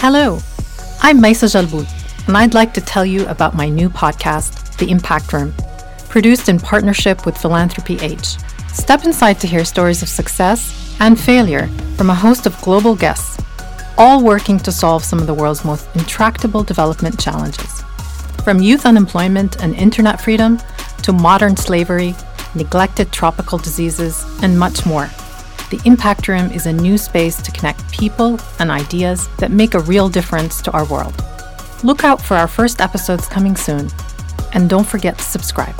Hello, I'm Maysa Jalbout, and I'd like to tell you about my new podcast, The Impact Room, produced in partnership with Philanthropy Age. Step inside to hear stories of success and failure from a host of global guests, all working to solve some of the world's most intractable development challenges. From youth unemployment and internet freedom to modern slavery, neglected tropical diseases, and much more. The Impact Room is a new space to connect people and ideas that make a real difference to our world. Look out for our first episodes coming soon, and don't forget to subscribe.